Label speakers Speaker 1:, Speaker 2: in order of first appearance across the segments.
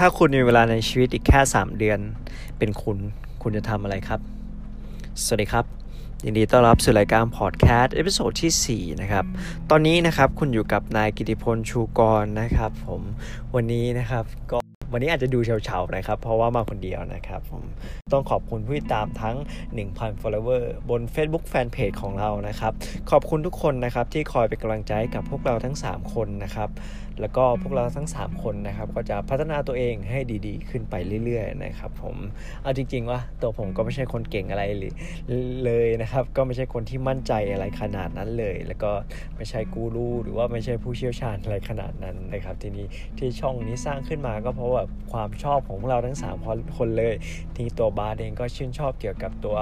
Speaker 1: ถ้าคุณมีเวลาในชีวิตอีกแค่ 3 เดือน เป็นคุณ คุณจะทำอะไรครับ สวัสดีครับ ยินดีต้อนรับสู่รายการพอดแคสต์ episode ที่ 4 นะครับ ตอนนี้นะครับคุณอยู่กับนายกิติพลชูกรนะครับผม วันนี้นะครับก็ วันนี้อาจจะดูเฉาๆนะครับ เพราะว่ามาคนเดียวนะครับ ผมต้องขอบคุณผู้ติดตามทั้ง 1,000 follower บน Facebook Fanpage ของเรานะครับ ขอบคุณทุกคนนะครับที่คอยเป็นกำลังใจกับพวกเราทั้ง 3 คนนะครับ แล้วก็พวกเราทั้ง 3 คนนะครับ ก็จะพัฒนาตัวเองให้ดีๆ ขึ้นไปเรื่อยๆนะครับ ผมเอาจริงๆว่าตัวผมก็ไม่ใช่คนเก่งอะไรเลยนะครับ ก็ไม่ใช่คนที่มั่นใจอะไรขนาดนั้นเลย แล้วก็ไม่ใช่กูรูหรือว่าไม่ใช่ผู้เชี่ยวชาญอะไรขนาดนั้นนะครับ ทีนี้ที่ช่องนี้สร้างขึ้นมาก็เพราะว่าความชอบของเราทั้ง 3 คนเลยที่ตัวบาร์เองก็ชื่นชอบเกี่ยวกับตัว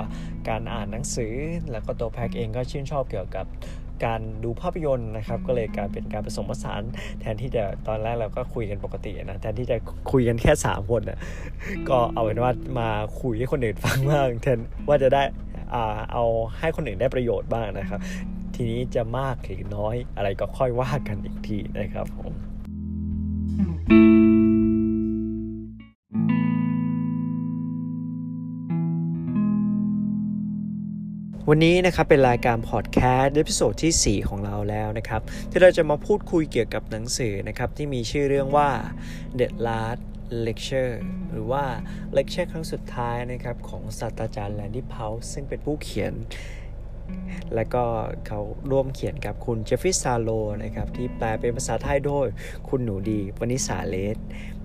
Speaker 1: การอ่านหนังสือ แล้วก็ตัวแพ็กเองก็ชื่นชอบเกี่ยวกับการดูภาพยนตร์นะครับ ก็เลยการเป็นการผสมผสาน แทนที่จะตอนแรกเราก็คุยกันปกตินะแทนที่จะคุยกันแค่ 3 คนนะก็เอาเป็นว่ามาคุยให้คนอื่นฟังบ้างแทนว่าจะได้เอาให้คนอื่นได้ประโยชน์บ้างนะครับ ทีนี้จะมากหรือน้อยอะไรก็ค่อยว่ากันอีกทีนะครับผม วันนี้นะครับเป็นรายการพอดแคสต์ episode ที่ 4 ของเราแล้วนะครับ ที่เราจะมาพูดคุยเกี่ยวกับหนังสือนะครับ ที่มีชื่อเรื่องว่า The Last Lecture หรือว่า Lecture ครั้งสุดท้ายนะครับของศาสตราจารย์ Randy Pausch ซึ่งเป็นผู้เขียน และก็เขาร่วมเขียนกับคุณ Jeffrey Zaslow นะครับที่แปลเป็นภาษาไทยโดยคุณหนูดีวนิษาเรซ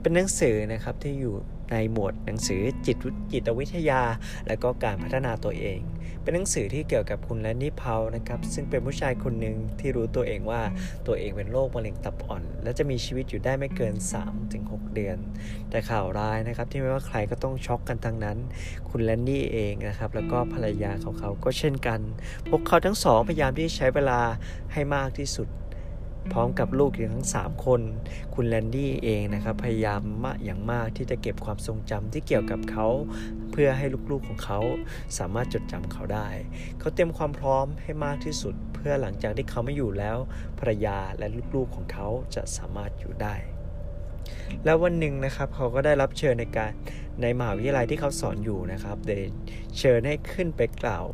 Speaker 1: เป็นหนังสือนะครับที่อยู่ในหมวดหนังสือจิตจิตวิทยา และก็การพัฒนาตัวเอง เป็นหนังสือที่เกี่ยวกับคุณแลนนี่เพานะครับซึ่งเป็นผู้ชายคนหนึ่งที่รู้ตัวเองว่าตัวเองเป็นโรคมะเร็งตับอ่อน และจะมีชีวิตอยู่ได้ไม่เกิน 3-6 เดือน แต่ข่าวร้ายนะครับที่ไม่ว่าใครก็ต้องช็อกกันทั้งนั้น คุณแลนนี่เองนะครับแล้วก็ภรรยาของเขาก็เช่นกัน พวกเขาทั้งสองพยายามที่ใช้เวลาให้มากที่สุด พร้อมกับลูกอย่างทั้ง 3 คน คุณแลนดี้เองนะครับพยายามมากอย่างมากที่จะเก็บความทรงจำที่เกี่ยวกับเขา เพื่อให้ลูกๆของเขาสามารถจดจำเขาได้ เขาเตรียมความพร้อมให้มากที่สุด เพื่อหลังจากที่เขาไม่อยู่แล้วภรรยาและลูกๆของเขาจะสามารถอยู่ได้แล้ววันหนึ่งนะครับเขาก็ได้รับเชิญในการในมหาวิทยาลัยที่เขาสอนอยู่นะครับเดเชิญให้ขึ้นไปกล่าว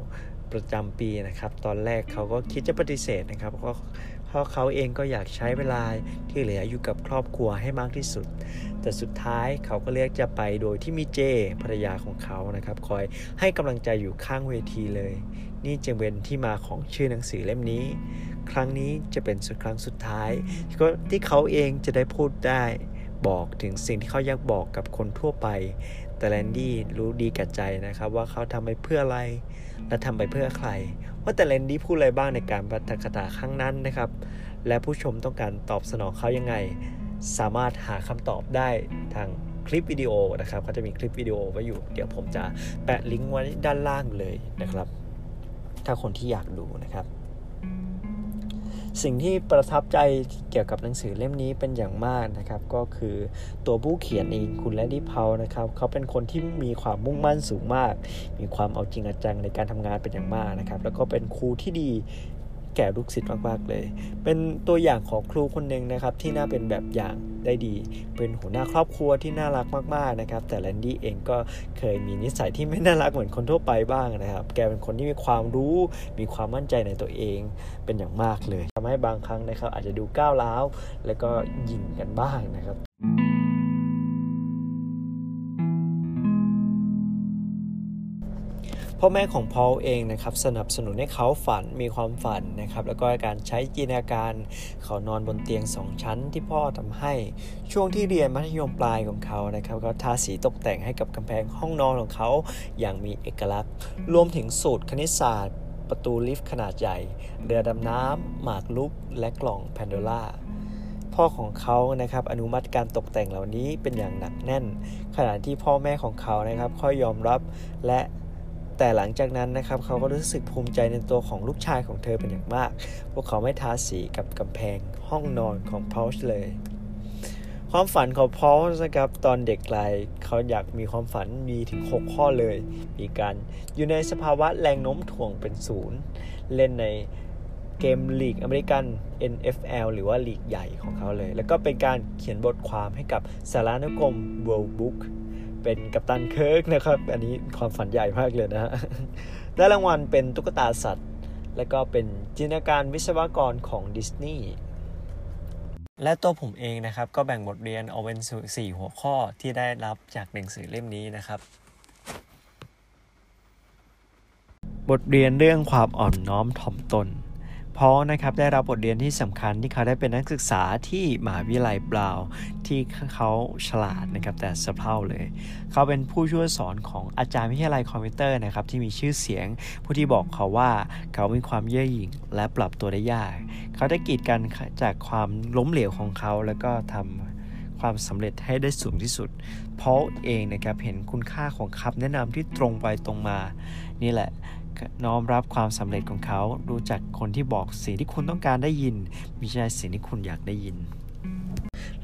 Speaker 1: ประจำปีนะครับ ตอนแรกเขาก็คิดจะปฏิเสธนะครับเพราะ ราะเขาเองก็อยากใช้เวลาที่เหลืออยู่กับครอบครัวให้มากที่สุด แต่สุดท้ายเขาก็เลือกจะไปโดยที่มีเจภรรยาของเขานะครับ คอยให้กำลังใจอยู่ข้างเวทีเลย นี่จึงเป็นที่มาของชื่อหนังสือเล่มนี้ ครั้งนี้จะเป็นสุดครั้งสุดท้ายที่เขาเองจะได้พูดได้ บอกถึงสิ่งที่เขาอยากบอกกับคนทั่วไป แต่แลนดี้รู้ดีกับใจนะครับ ว่าเขาทำไปเพื่ออะไร และทำไปเพื่อใคร ว่าแต่ Randy พูดอะไรบ้างในการปาฐกถาครั้งนั้นนะครับ และผู้ชมต้องการตอบสนองเขายังไง สามารถหาคำตอบได้ทางคลิปวิดีโอนะครับเขาจะมีคลิปวิดีโอไว้อยู่ เดี๋ยวผมจะแปะลิงก์ไว้ด้านล่างเลยนะครับ ถ้าคนที่อยากดูนะครับ สิ่งที่ประทับใจเกี่ยวกับหนังสือเล่มนี้เป็นอย่างมากนะครับ ก็คือตัวผู้เขียนเองคุณ Randy Pausch นะครับเขาเป็นคนที่มีความมุ่งมั่นสูงมาก มีความเอาจริงเอาจังในการทำงานเป็นอย่างมากนะครับ แล้วก็เป็นครูที่ดี แก่ลูกศิษย์มากๆเลย เป็นตัวอย่างของครูคนหนึ่งนะครับที่น่าเป็นแบบอย่างได้ดี เป็นหัวหน้าครอบครัวที่น่ารักมากๆนะครับ แต่แลนดี้เองก็เคยมีนิสัยที่ไม่น่ารักเหมือนคนทั่วไปบ้างนะครับ แกเป็นคนที่มีความรู้ มีความมั่นใจในตัวเองเป็นอย่างมากเลยทำให้บางครั้งนะครับอาจจะดูก้าวร้าวแล้วก็ยิ่งกันบ้างนะครับ พ่อแม่ของพอลเองนะครับสนับสนุนให้เขาฝันมีความฝันนะครับแล้วก็การใช้จินตนาการเขานอนบนเตียงสองชั้นที่พ่อทำให้ช่วงที่เรียนมัธยมปลายของเขานะครับก็ทาสีตกแต่งให้กับกำแพงห้องนอนของเขาอย่างมีเอกลักษณ์ รวมถึงสูตรคณิตศาสตร์ ประตูลิฟต์ขนาดใหญ่ เรือดำน้ำหมากลุก และกล่องแพนโดล่าพ่อของเขานะครับอนุมัติการตกแต่งเหล่านี้เป็นอย่างหนักแน่น ขณะที่พ่อแม่ของเขานะครับค่อยยอมรับและ แต่หลังจากนั้นนะครับเขาก็รู้สึกภูมิใจในตัวของลูกชายของเธอเป็นอย่างมาก พวกเขาไม่ทาสีกับกำแพงห้องนอนของพอลเลย ความฝันของพอลนะครับตอนเด็กไกลเขาอยากมีความฝันมีถึง 6 ข้อเลย มีการอยู่ในสภาวะแรงโน้มถ่วงเป็นศูนย์ เล่นในเกมลีกอเมริกัน NFL หรือว่าลีกใหญ่ของเขาเลย แล้วก็เป็นการเขียนบทความให้กับสารานุกรม World Book เป็นกัปตันเคิร์กนะครับ อันนี้ความฝันใหญ่มากเลยนะฮะได้รางวัลเป็นตุ๊กตาสัตว์ และก็เป็นจินตนาการวิศวกรของดิสนีย์และตัวผมเองนะครับ ก็แบ่งบทเรียนเอาเป็นสี่หัวข้อที่ได้รับจากหนังสือเล่มนี้นะครับ บทเรียนเรื่องความอ่อนน้อมถ่อมตน เพราะนะครับได้รับบทเรียนที่สำคัญที่เขาได้เป็นนักศึกษาที่มหาวิทยาลัยบราวที่เขาฉลาดนะครับแต่สะเพร่าเลย เขาเป็นผู้ช่วยสอนของอาจารย์วิทยาลัยคอมพิวเตอร์นะครับที่มีชื่อเสียง ผู้ที่บอกเขาว่าเขามีความเย่อหยิ่งและปรับตัวได้ยาก เขาได้กีดกันจากความล้มเหลวของเขาแล้วก็ทำความสำเร็จให้ได้สูงที่สุด เพราะเองนะครับเห็นคุณค่าของคำแนะนำที่ตรงไปตรงมา นี่แหละ น้อมรับความสำเร็จของเขา รู้จักคนที่บอกสิ่งที่คุณต้องการได้ยินไม่ใช่สิ่งที่คุณอยากได้ยิน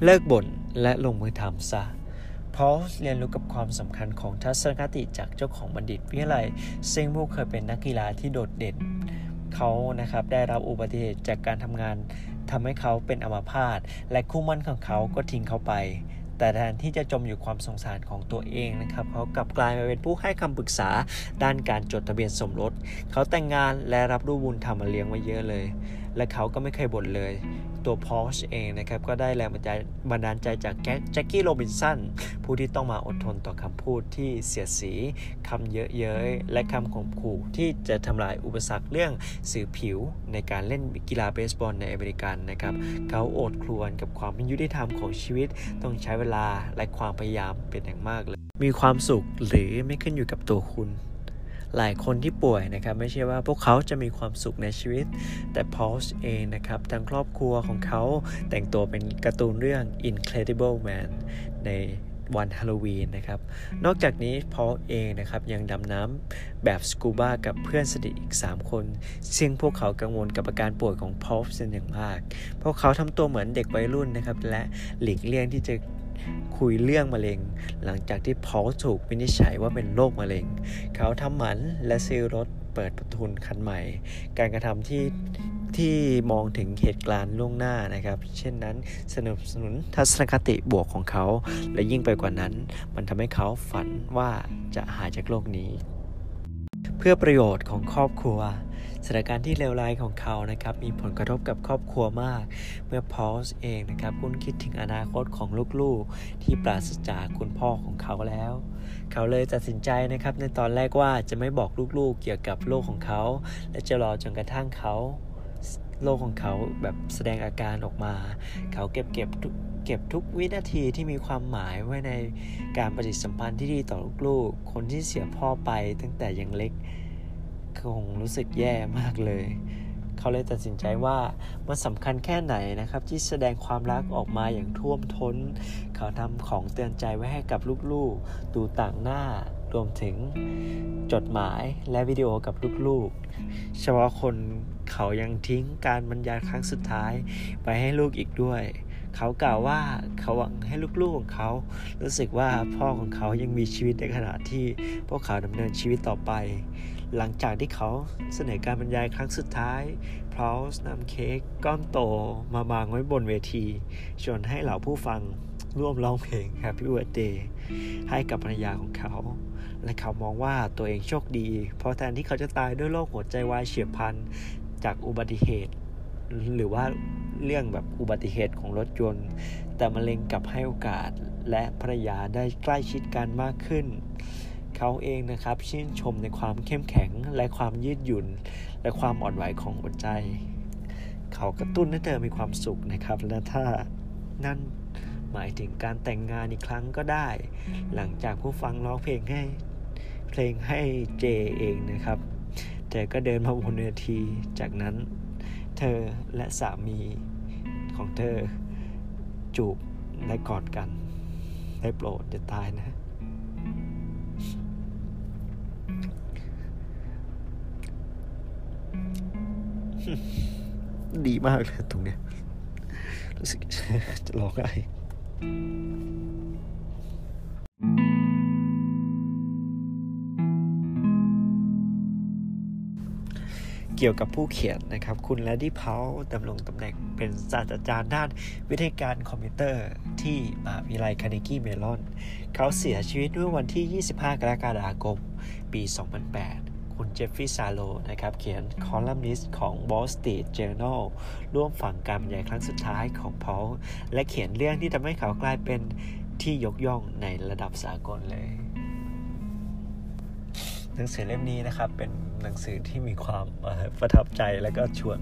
Speaker 1: เลิกบ่นและลงมือทำซะพอเรียนรู้กับความสำคัญของทัศนคติจากเจ้าของบัณฑิตวิทยาลัยซึ่งผู้เคยเป็นนักกีฬาที่โดดเด่น เขานะครับได้รับอุบัติเหตุจากการทำงานทำให้เขาเป็นอัมาพาตและคู่มั่นของเขาก็ทิ้งเขาไป แต่แทนที่จะจมอยู่ความสงสารของตัวเองนะครับเขากลับกลายมาเป็นผู้ให้คำปรึกษาด้านการจดทะเบียนสมรส เขาแต่งงานและรับรูปบุญธรรมมาเลี้ยงไว้เยอะเลย และเขาก็ไม่เคยบ่นเลย ตัวพอชเองนะครับ ก็ได้แรงบันดาลใจจากแจ็คกี้โรบินสันผู้ที่ต้องมาอดทนต่อคำพูดที่เสียดสีคำเยอะเย้ยและคำข่มขู่ที่จะทำลายอุปสรรคเรื่องสื่อผิวในการเล่นกีฬาเบสบอลในอเมริกันนะครับ เขาอดครวญกับความไม่ยุติธรรมของชีวิต ต้องใช้เวลาและความพยายามเป็นอย่างมากเลย มีความสุขหรือไม่ขึ้นอยู่กับตัวคุณ หลายคนที่ป่วยนะครับไม่ใช่ว่าพวกเขาจะมีความสุขในชีวิต แต่พอลส์เองนะครับทั้งครอบครัวของเขาแต่งตัวเป็นการ์ตูนเรื่อง Incredible Man ในวันฮาโลวีนนะครับ นอกจากนี้พอลเองนะครับยังดำน้ำแบบสกูบากับเพื่อนสนิทอีก 3 คน ซึ่งพวกเขากังวลกับอาการป่วยของพอลเป็นอย่างมาก พวกเขาทำตัวเหมือนเด็กวัยรุ่นนะครับ และหลีกเลี่ยงที่จะ คุยเรื่องมะเร็ง หลังจากที่พอลถูกวินิจฉัยว่าเป็นโรคมะเร็ง เขาทำหมันและซื้อรถเปิดประทุนคันใหม่ การกระทำที่ที่มองถึงเหตุการณ์ล่วงหน้านะครับ เช่นนั้นสนับสนุนทัศนคติบวกของเขา และยิ่งไปกว่านั้น มันทำให้เขาฝันว่าจะหายจากโลกนี้ เพื่อประโยชน์ของครอบครัว สถานการณ์ที่เลวร้ายของเขานะครับมีผลกระทบกับครอบครัวมาก เมื่อพอลส์เองนะครับคุ้นคิดถึงอนาคตของลูกๆ ที่ปราศจากคุณพ่อของเขาแล้ว เขาเลยตัดสินใจนะครับในตอนแรกว่าจะไม่บอกลูกๆ เกี่ยวกับโลกของเขา และจะรอจนกระทั่งเขาโลกของเขาแบบแสดงอาการออกมา เขาเก็บเก็บเก็บทุกวินาทีที่มีความหมายไว้ในการปฏิสัมพันธ์ที่ดีต่อลูกๆ คนที่เสียพ่อไปตั้งแต่ยังเล็ก คงรู้สึกแย่มากเลย เขาเลยตัดสินใจว่ามันสำคัญแค่ไหนนะครับ ที่แสดงความรักออกมาอย่างท่วมทน้น เขาทำของเตือนใจไว้ให้กับลูกๆ ดูต่างหน้ารวมถึงจดหมายและวิดีโอกับลูกๆ เฉพาะคนเขายังทิ้งการบรรยายครั้งสุดท้ายไปให้ลูกอีกด้วย เขากล่าวว่าเขาหวังให้ลูกๆของเขา รู้สึกว่าพ่อของเขายังมีชีวิตในขณะที่พวกเขาดำเนินชีวิตต่อไป หลังจากที่เขาเสนอการบรรยายครั้งสุดท้ายพราวส์นำเค้กก้อนโตมาวางไว้บนเวที ชวนให้เหล่าผู้ฟังร่วมร้องเพลง Happy Birthday ให้กับภรรยาของเขา และเขามองว่าตัวเองโชคดี เพราะแทนที่เขาจะตายด้วยโรคหัวใจวายเฉียบพลันจากอุบัติเหตุ หรือว่า เรื่องแบบอุบัติเหตุของรถยนต์ แต่มะเร็งกลับให้โอกาสและภรรยาได้ใกล้ชิดกันมากขึ้น เขาเองนะครับชื่นชมในความเข้มแข็งและความยืดหยุ่น และความอ่อนไหวของหัวใจ เขากระตุ้นให้เธอมีความสุขนะครับ และถ้านั่นหมายถึงการแต่งงานอีกครั้งก็ได้ หลังจากผู้ฟังร้องเพลงให้เพลงให้เจเองนะครับเธอก็เดินมาบนเวทีจากนั้น เธอและสามีของเธอจูบและกอดกัน ได้โปรดจะตายนะ ดีมากเลยตรงเนี้ยรู้สึกจะร้องไห้ เกี่ยวกับผู้เขียนนะครับ คุณ Randy Pausch ดำรงตำแหน่งเป็นศาสตราจารย์ด้านวิทยาการคอมพิวเตอร์ที่มหาวิทยาลัยคาร์เนกีเมลอน เขาเสียชีวิตเมื่อวันที่ 25 กรกฎาคม ปี 2008 คุณ Jeffrey Zaslow นะครับ เขียนคอลัมนิสต์ของ Wall Street Journal ร่วมฟังการบรรยายครั้งสุดท้ายของเพอลและเขียนเรื่องที่ทำให้เขากลายเป็นที่ยกย่องในระดับสากลเลย หนังสือเล่มนี้นะครับ เป็นหนังสือที่มีความประทับใจและก็ชวน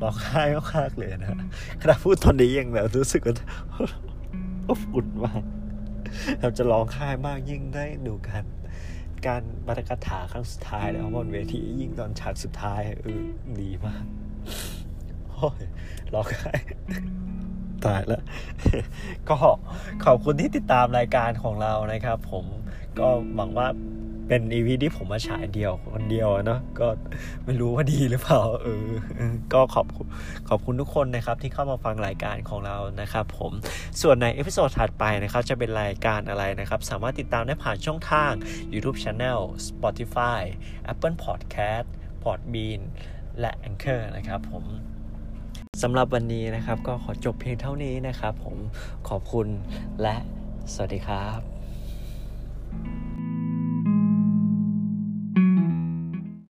Speaker 1: ร้องไห้มากๆเลยนะขณะพูดตอนนี้ยังแบบรู้สึกว่าอบอุ่นมากเราจะร้องไห้มากยิ่งได้ดูกันการบัตรกถาครั้งสุดท้ายแล้วบนเวทียิ่งตอนฉากสุดท้ายเออดีมากโอ้ยร้องไห้ตายแล้ว ก็ขอบคุณที่ติดตามรายการของเรานะครับ ผมก็หวังว่า เป็น EP ที่ผมมาฉายเดี่ยวคนเดียวเนาะก็ไม่รู้ว่าดีหรือเปล่าเออก็ขอบขอบคุณทุกคนนะครับที่เข้ามาฟังรายการของเรานะครับผมส่วนใน episode ถัดไปนะครับจะเป็นรายการอะไรนะครับสามารถติดตามได้ผ่านช่องทาง YouTube Channel Spotify Apple Podcast Podbean และ Anchor นะครับผมสำหรับวันนี้นะครับก็ขอจบเพียงเท่านี้นะครับผมขอบคุณและสวัสดีครับ